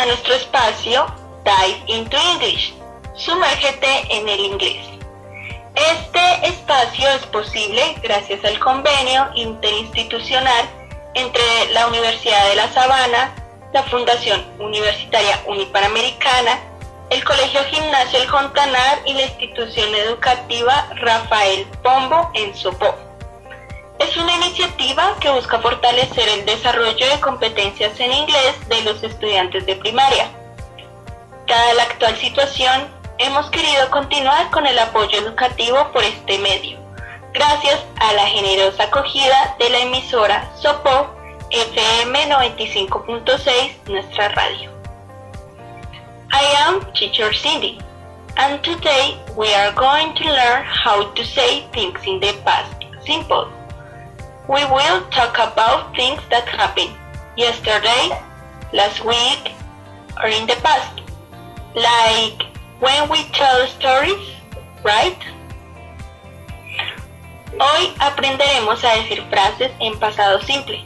a nuestro espacio Dive into English. Sumérgete en el inglés. Este espacio es posible gracias al convenio interinstitucional entre la Universidad de La Sabana, la Fundación Universitaria Unipanamericana, el Colegio Gimnasio El Jontanar y la institución educativa Rafael Pombo en Sopó. Es una iniciativa que busca fortalecer el desarrollo de competencias en inglés de los estudiantes de primaria. Dada la actual situación, hemos querido continuar con el apoyo educativo por este medio, gracias a la generosa acogida de la emisora Sopó FM 95.6, nuestra radio. I am Teacher Cindy, and today we are going to learn how to say things in the past simple. We will talk about things that happened yesterday, last week, or in the past, like when we tell stories, right? Hoy aprenderemos a decir frases en pasado simple.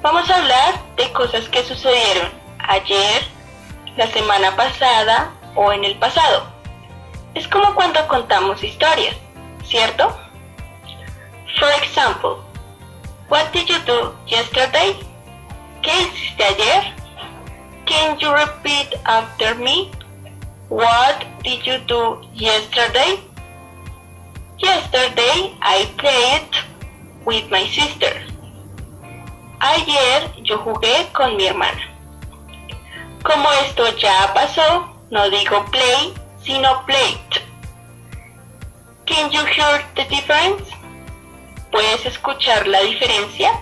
Vamos a hablar de cosas que sucedieron ayer, la semana pasada o en el pasado. Es como cuando contamos historias, ¿cierto? For example, what did you do yesterday? ¿Qué hiciste ayer? Can you repeat after me? What did you do yesterday? Yesterday I played with my sister. Ayer yo jugué con mi hermana. Como esto ya pasó, no digo play, sino played. Can you hear the difference? ¿Puedes escuchar la diferencia?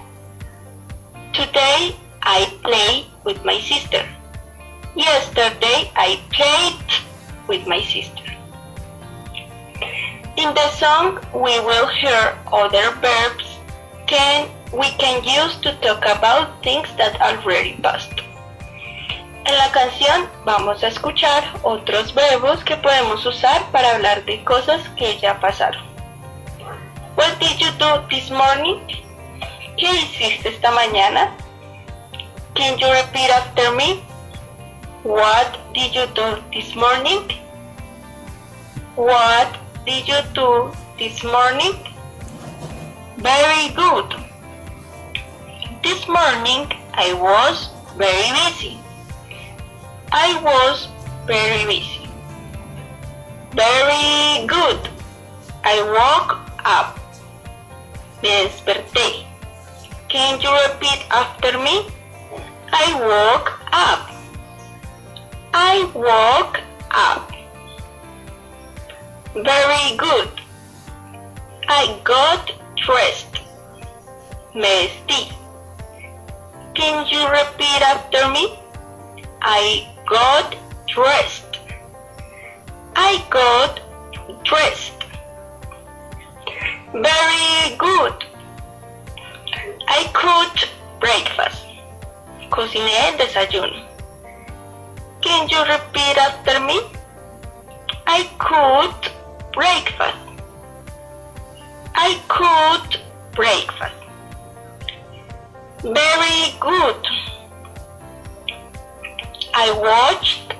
Today I play with my sister. Yesterday I played with my sister. In the song we will hear other verbs can we can use to talk about things that already passed. En la canción vamos a escuchar otros verbos que podemos usar para hablar de cosas que ya pasaron. What did you do this morning? ¿Qué hiciste esta mañana? Can you repeat after me? What did you do this morning? What did you do this morning? Very good. This morning I was very busy. I was very busy. Very good. I woke up. Me desperté. Can you repeat after me? I woke up. I woke up. Very good. I got dressed. Me vestí. Can you repeat after me? I got dressed. I got dressed. Very good. I cooked breakfast. Cociné el desayuno. Can you repeat after me? I cooked breakfast. I cooked breakfast. Very good. I watched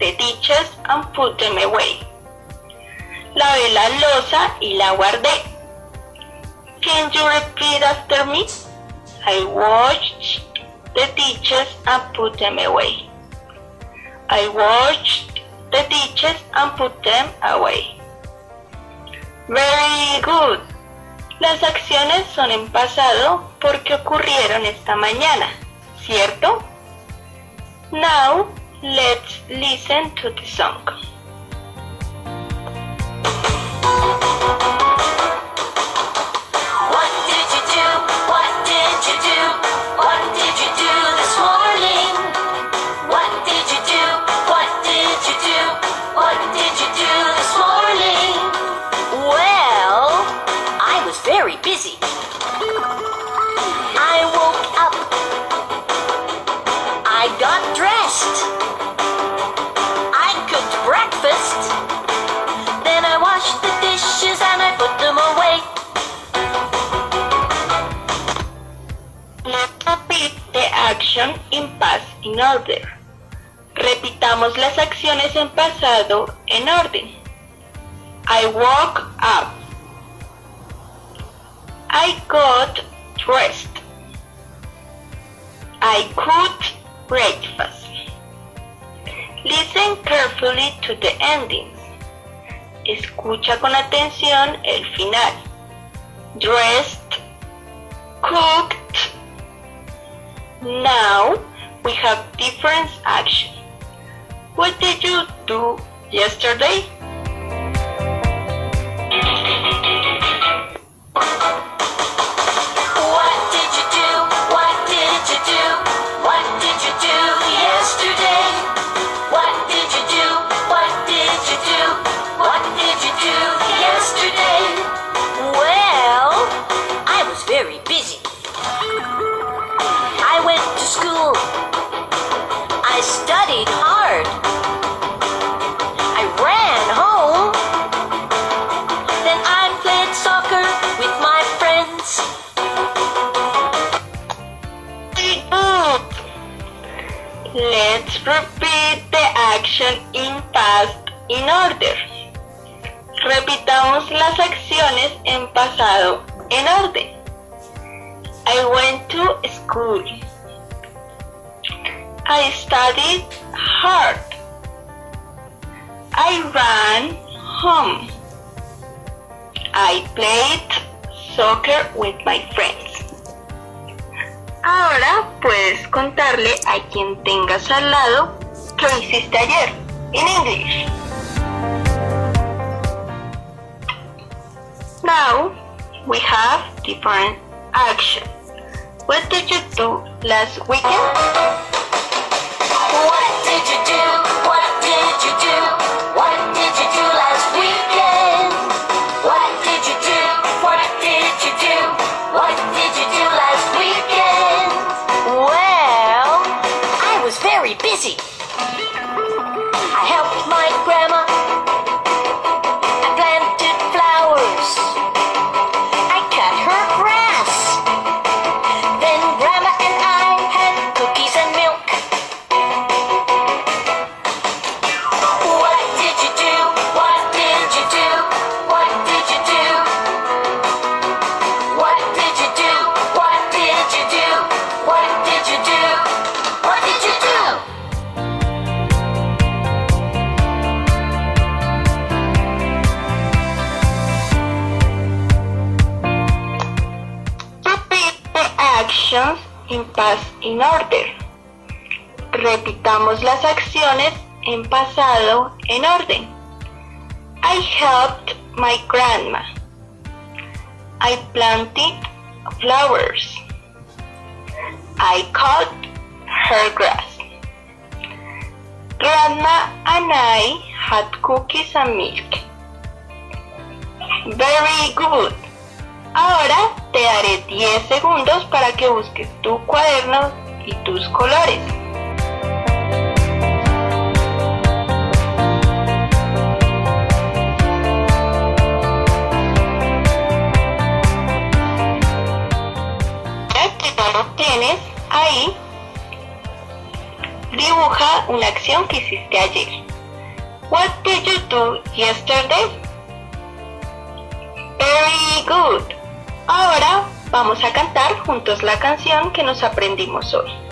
the dishes and put them away. Lavé la losa y la guardé. Can you repeat after me? I washed the dishes and put them away. I washed the dishes and put them away. Very good. Las acciones son en pasado porque ocurrieron esta mañana, ¿cierto? Now, let's listen to the song. Order. Repitamos las acciones en pasado en orden. I woke up. I got dressed. I cooked breakfast. Listen carefully to the endings. Escucha con atención el final. Dressed, cooked. Now we have different action. What did you do yesterday? In order. Repitamos las acciones en pasado en orden. I went to school. I studied hard. I ran home. I played soccer with my friends. Ahora puedes contarle a quien tengas al lado qué hiciste ayer en English. Now we have different actions. What did you do last weekend? What did you do? En pasado en orden. I helped my grandma. I planted flowers. I cut her grass. Grandma and I had cookies and milk. Very good. Ahora te daré 10 segundos para que busques tu cuaderno y tus colores. Ahí, dibuja una acción que hiciste ayer. What did you do yesterday? Very good. Ahora vamos a cantar juntos la canción que nos aprendimos hoy.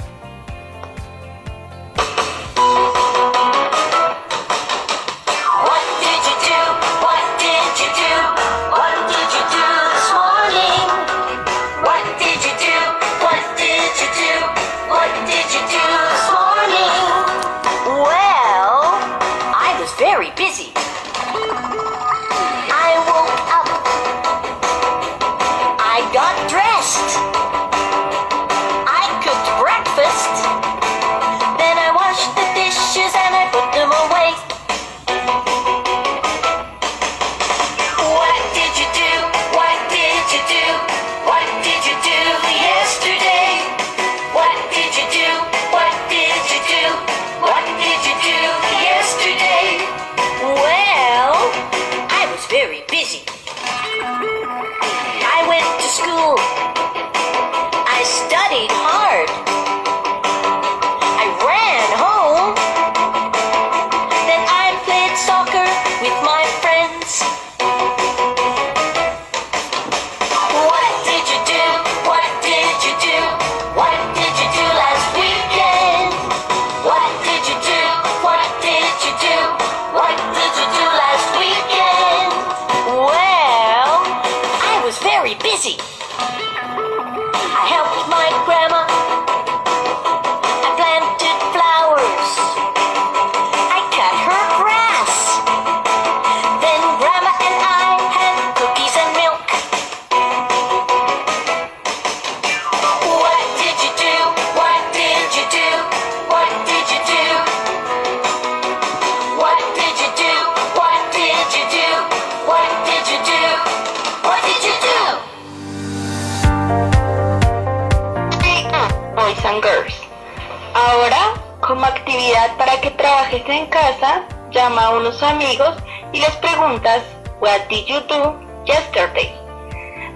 En casa, llama a unos amigos y les preguntas What did you do yesterday?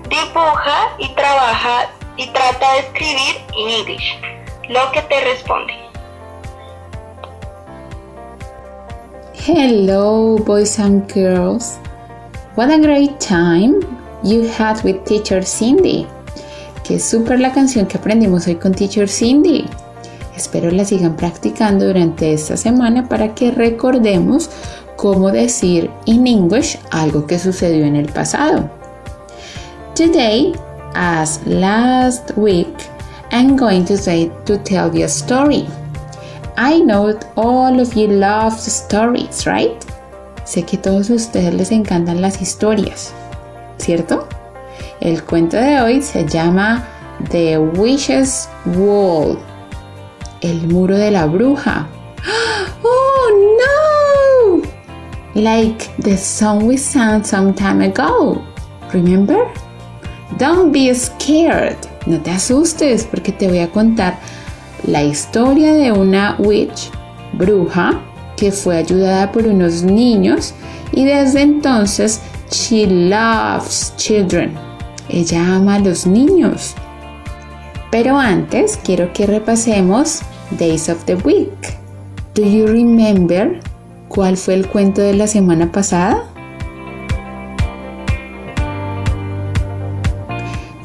Dibuja y trabaja y trata de escribir en English lo que te responde. Hello, boys and girls. What a great time you had with Teacher Cindy. Qué súper la canción que aprendimos hoy con Teacher Cindy. Espero la sigan practicando durante esta semana para que recordemos cómo decir en English algo que sucedió en el pasado. Today, as last week, I'm going to say to tell you a story. I know all of you love stories, right? Sé que todos ustedes les encantan las historias, ¿cierto? El cuento de hoy se llama The Witch's Wall, el muro de la bruja. Oh no! Like the song we sang some time ago. Remember? Don't be scared. No te asustes porque te voy a contar la historia de una witch, bruja, que fue ayudada por unos niños y desde entonces she loves children. Ella ama a los niños. Pero antes quiero que repasemos Days of the Week. Do you remember cuál fue el cuento de la semana pasada?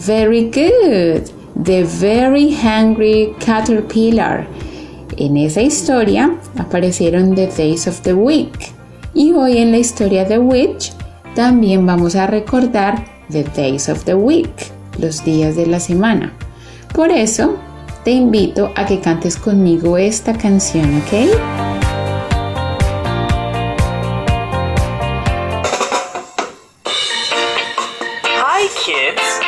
Very good. The Very Hungry Caterpillar. En esa historia aparecieron The Days of the Week. Y hoy en la historia de Witch también vamos a recordar The Days of the Week, los días de la semana. Por eso te invito a que cantes conmigo esta canción, ¿ok? Hi, kids!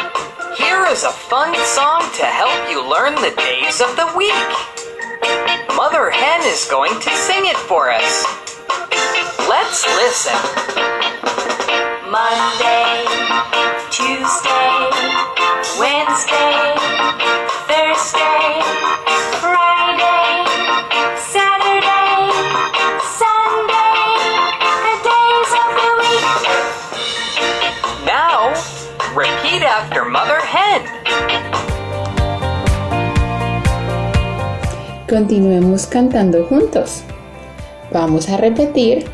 Here is a fun song to help you learn the days of the week. Mother Hen is going to sing it for us. Let's listen. Monday, Tuesday, Wednesday, Thursday, Continuemos cantando juntos. Vamos a repetir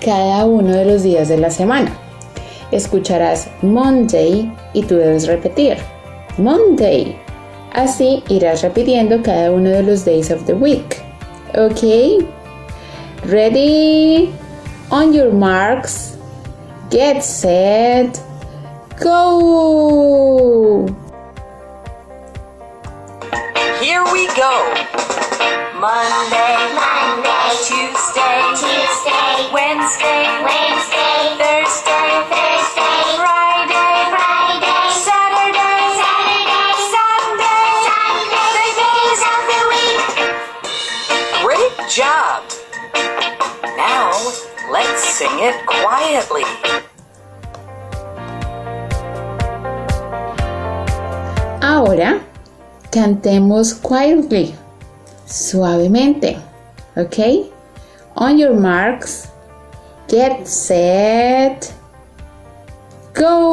cada uno de los días de la semana. Escucharás Monday y tú debes repetir Monday. Así irás repitiendo cada uno de los days of the week. ¿Ok? Ready? On your marks. Get set. Go! Here we go. Monday, Monday, Tuesday, Tuesday, Wednesday, Wednesday, Thursday, Thursday, Friday, Friday, Saturday, Saturday, Sunday, Sunday, the days of the week. Great job! Now, let's sing it quietly. Ahora cantemos quietly, suavemente. ¿Ok? On your marks, get set, go!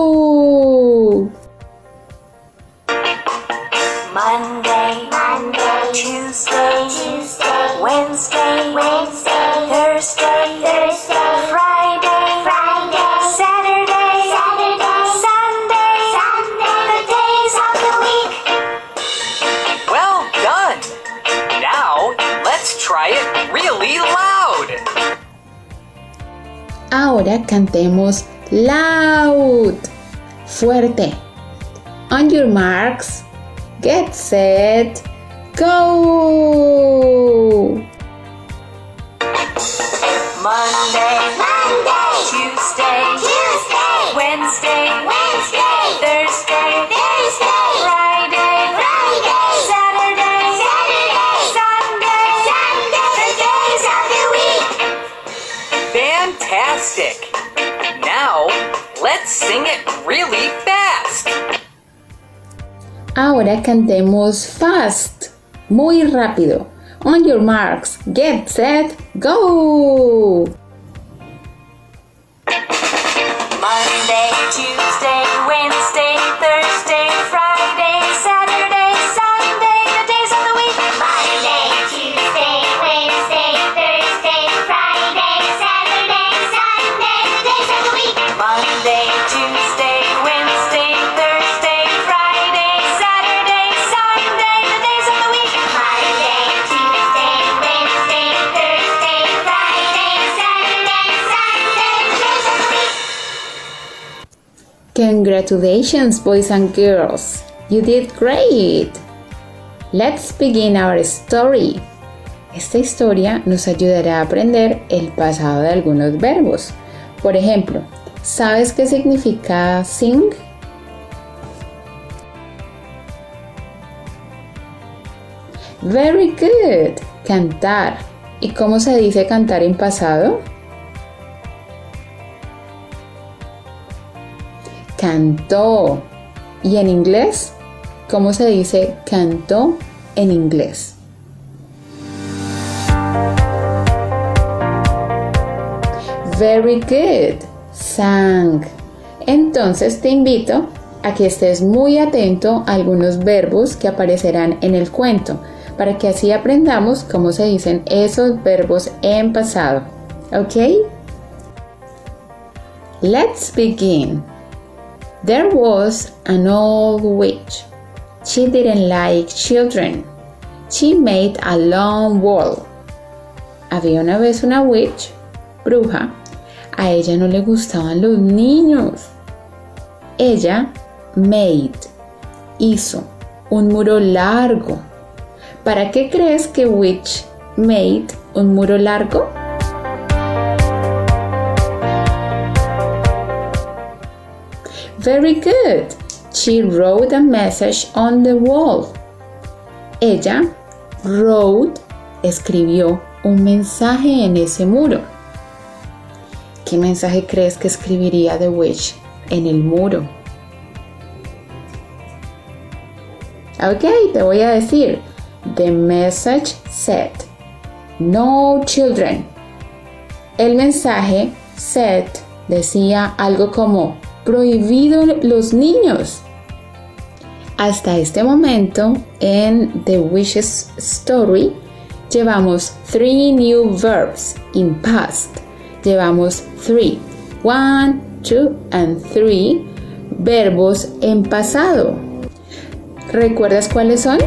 Ahora cantemos loud, fuerte. On your marks, get set, go! Monday, Fantastic! Now, let's sing it really fast. Ahora cantemos fast, muy rápido. On your marks, get set, go! Monday, Tuesday, Wednesday, Thursday, Friday, Congratulations, boys and girls! You did great! Let's begin our story. Esta historia nos ayudará a aprender el pasado de algunos verbos. Por ejemplo, ¿sabes qué significa sing? Very good. Cantar. ¿Y cómo se dice cantar en pasado? Cantó. ¿Y en inglés? ¿Cómo se dice cantó en inglés? Very good. Sang. Entonces te invito a que estés muy atento a algunos verbos que aparecerán en el cuento, para que así aprendamos cómo se dicen esos verbos en pasado. ¿Ok? Let's begin. There was an old witch. She didn't like children. She made a long wall. Había una vez una witch, bruja. A ella no le gustaban los niños. Ella made, hizo un muro largo. ¿Para qué crees que witch made un muro largo? Very good. She wrote a message on the wall. Ella wrote, escribió un mensaje en ese muro. ¿Qué mensaje crees que escribiría The Witch en el muro? Ok, te voy a decir. The message said, No children. El mensaje said decía algo como, prohibido los niños. Hasta este momento en The Witch's Story llevamos three new verbs in past. Llevamos three, one, two and three verbos en pasado. ¿Recuerdas cuáles son?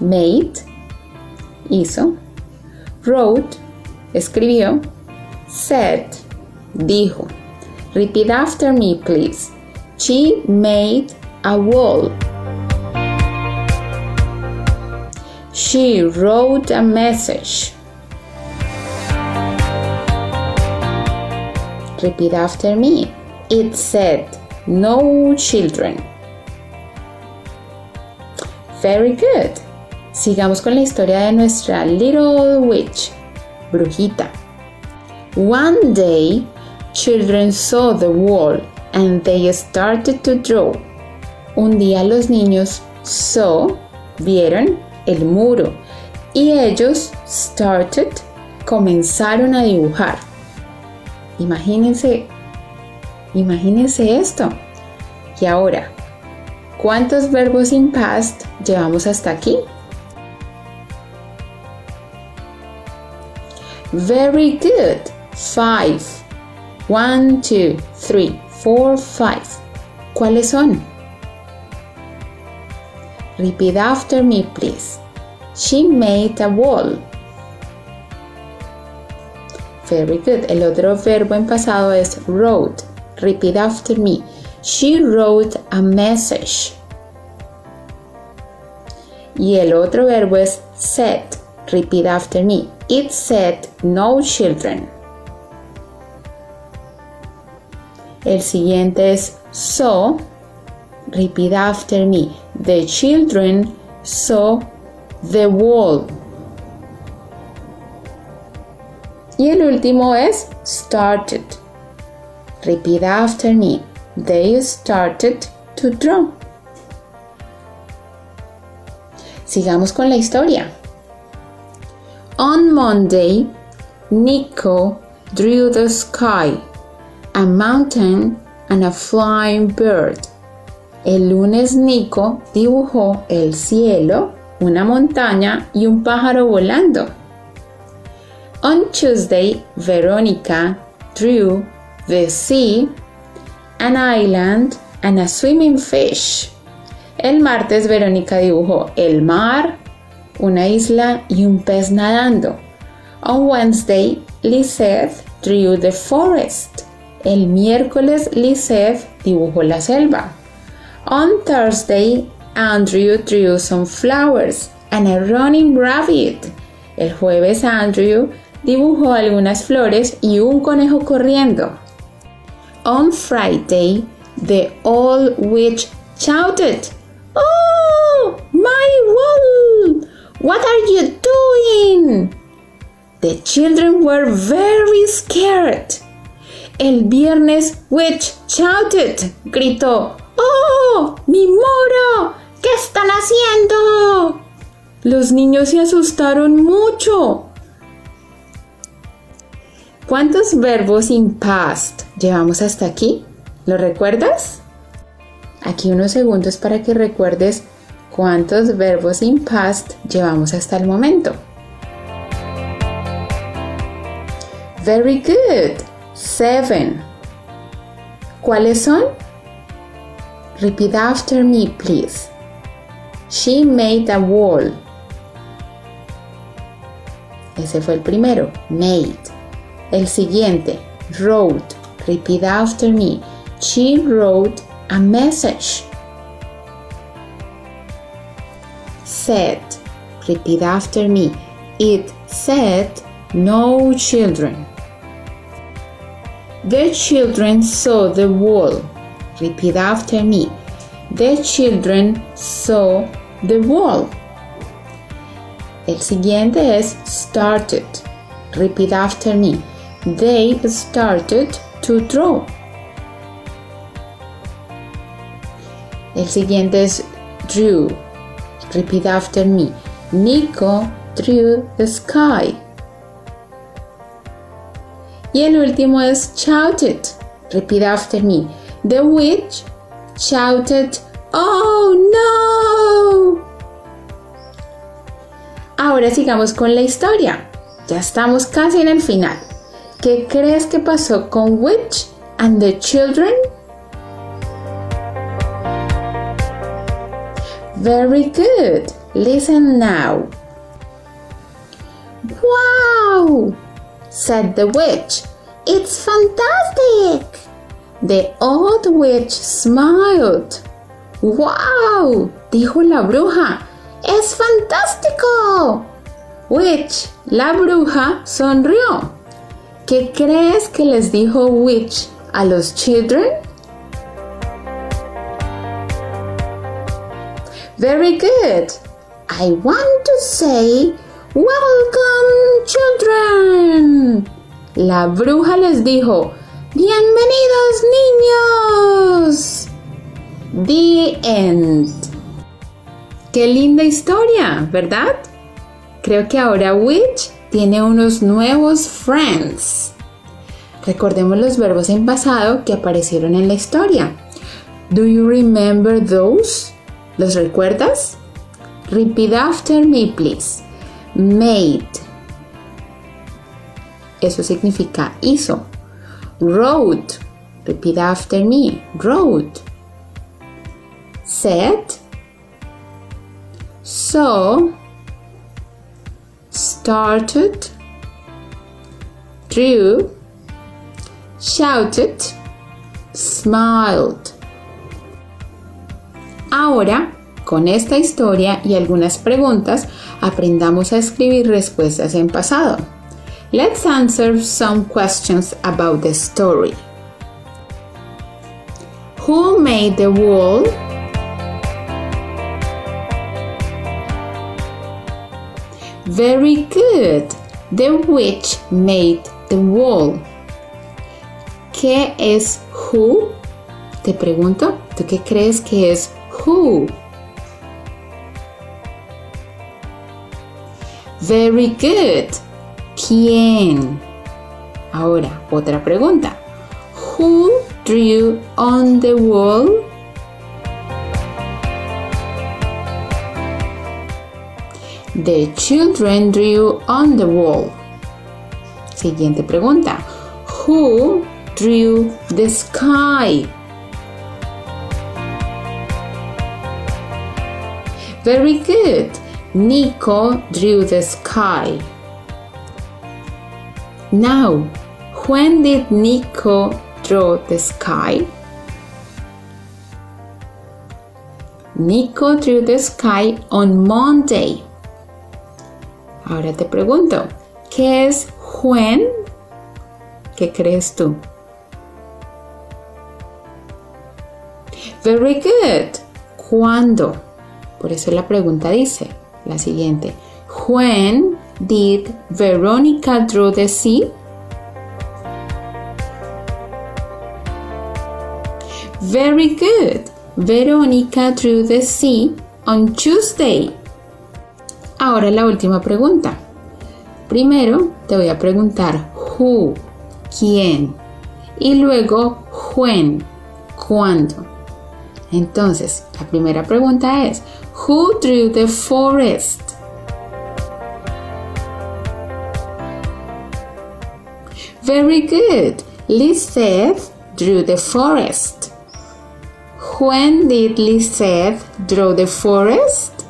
Made, hizo, wrote, escribió, said, dijo. Repeat after me, please. She made a wall. She wrote a message. Repeat after me. It said, No children. Very good. Sigamos con la historia de nuestra Little Witch, brujita. One day, children saw the wall and they started to draw. Un día los niños saw, vieron el muro y ellos started, comenzaron a dibujar. Imagínense, imagínense esto. Y ahora, ¿cuántos verbos in past llevamos hasta aquí? Very good. Five. One, two, three, four, five. ¿Cuáles son? Repeat after me, please. She made a wall. Very good. El otro verbo en pasado es wrote. Repeat after me. She wrote a message. Y el otro verbo es said. Repeat after me. It said no children. El siguiente es saw. Repeat after me. The children saw the wall. Y el último es started. Repeat after me. They started to draw. Sigamos con la historia. On Monday, Nico drew the sky, a mountain and a flying bird. El lunes Nico dibujó el cielo, una montaña y un pájaro volando. On Tuesday, Veronica drew the sea, an island and a swimming fish. El martes Verónica dibujó el mar, una isla y un pez nadando. On Wednesday, Lisette drew the forest. El miércoles Lisette dibujó la selva. On Thursday, Andrew drew some flowers and a running rabbit. El jueves Andrew dibujó algunas flores y un conejo corriendo. On Friday, the old witch shouted, Oh, my wall! What are you doing? The children were very scared. El viernes, Witch shouted, gritó, ¡Oh, mi muro! ¿Qué están haciendo? Los niños se asustaron mucho. ¿Cuántos verbos in past llevamos hasta aquí? ¿Lo recuerdas? Aquí unos segundos para que recuerdes cuántos verbos in past llevamos hasta el momento. Very good. Seven. ¿Cuáles son? Repeat after me, please. She made a wall. Ese fue el primero. Made. El siguiente. Wrote. Repeat after me. She wrote a message. Said. Repeat after me. It said no children. The children saw the wall. Repeat after me. The children saw the wall. El siguiente es started. Repeat after me. They started to draw. El siguiente es drew. Repeat after me. Nico drew the sky. Y el último es shouted. Repeat after me. The witch shouted, Oh no! Ahora sigamos con la historia. Ya estamos casi en el final. ¿Qué crees que pasó con Witch and the Children? Very good. Listen now. Wow! said the witch. It's fantastic! The old witch smiled. ¡Wow! dijo la bruja. ¡Es fantástico! Witch, la bruja, sonrió. ¿Qué crees que les dijo Witch a los children? Very good. I want to say, Welcome, children. La bruja les dijo, Bienvenidos, niños. The end. Qué linda historia, ¿verdad? Creo que ahora Witch tiene unos nuevos friends. Recordemos los verbos en pasado que aparecieron en la historia. Do you remember those? ¿Los recuerdas? Repeat after me, please. Made. Eso significa hizo. Wrote. Repeat after me. Wrote. Said. Saw. Started. Drew. Shouted. smiled. Ahora, con esta historia y algunas preguntas, aprendamos a escribir respuestas en pasado. Let's answer some questions about the story. Who made the wall? Very good. The witch made the wall. ¿Qué es who? Te pregunto, ¿tú qué crees que es who? Very good. ¿Quién? Ahora, otra pregunta. Who drew on the wall? The children drew on the wall. Siguiente pregunta. Who drew the sky? Very good. Nico drew the sky. Now, when did Nico draw the sky? Nico drew the sky on Monday. Ahora te pregunto, ¿qué es when? ¿Qué crees tú? Very good. ¿Cuándo? Por eso la pregunta dice la siguiente. When did Veronica draw the sea? Very good. Veronica drew the sea on Tuesday. Ahora la última pregunta. Primero te voy a preguntar who, quién, y luego when, cuándo. Entonces, la primera pregunta es, Who drew the forest? Very good. Lisette drew the forest. When did Lisette draw the forest?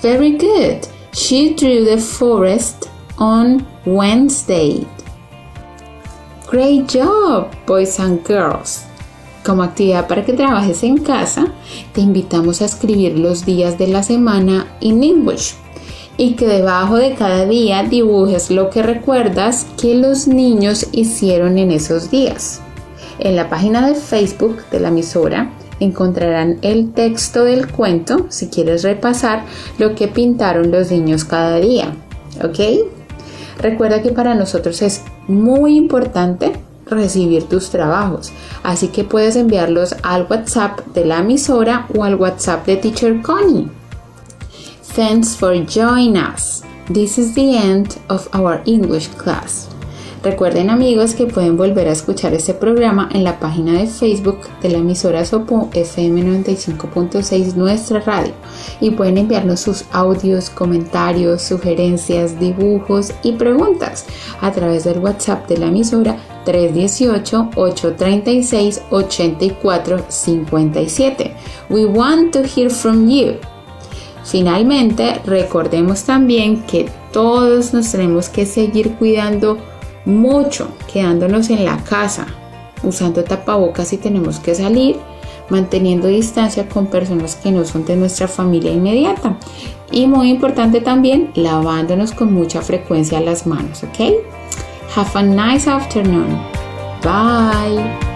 Very good. She drew the forest on Wednesday. Great job, boys and girls. Como actividad para que trabajes en casa, te invitamos a escribir los días de la semana en English y que debajo de cada día dibujes lo que recuerdas que los niños hicieron en esos días. En la página de Facebook de la emisora encontrarán el texto del cuento si quieres repasar lo que pintaron los niños cada día. ¿Ok? Recuerda que para nosotros es muy importante recibir tus trabajos, así que puedes enviarlos al WhatsApp de la emisora o al WhatsApp de Teacher Connie. Thanks for joining us. This is the end of our English class. Recuerden amigos que pueden volver a escuchar este programa en la página de Facebook de la emisora Sopo FM 95.6 Nuestra Radio y pueden enviarnos sus audios, comentarios, sugerencias, dibujos y preguntas a través del WhatsApp de la emisora 318-836-8457. We want to hear from you. Finalmente, recordemos también que todos nos tenemos que seguir cuidando mucho quedándonos en la casa, usando tapabocas si tenemos que salir, manteniendo distancia con personas que no son de nuestra familia inmediata. Y muy importante también, lavándonos con mucha frecuencia las manos, ¿ok? Have a nice afternoon. Bye.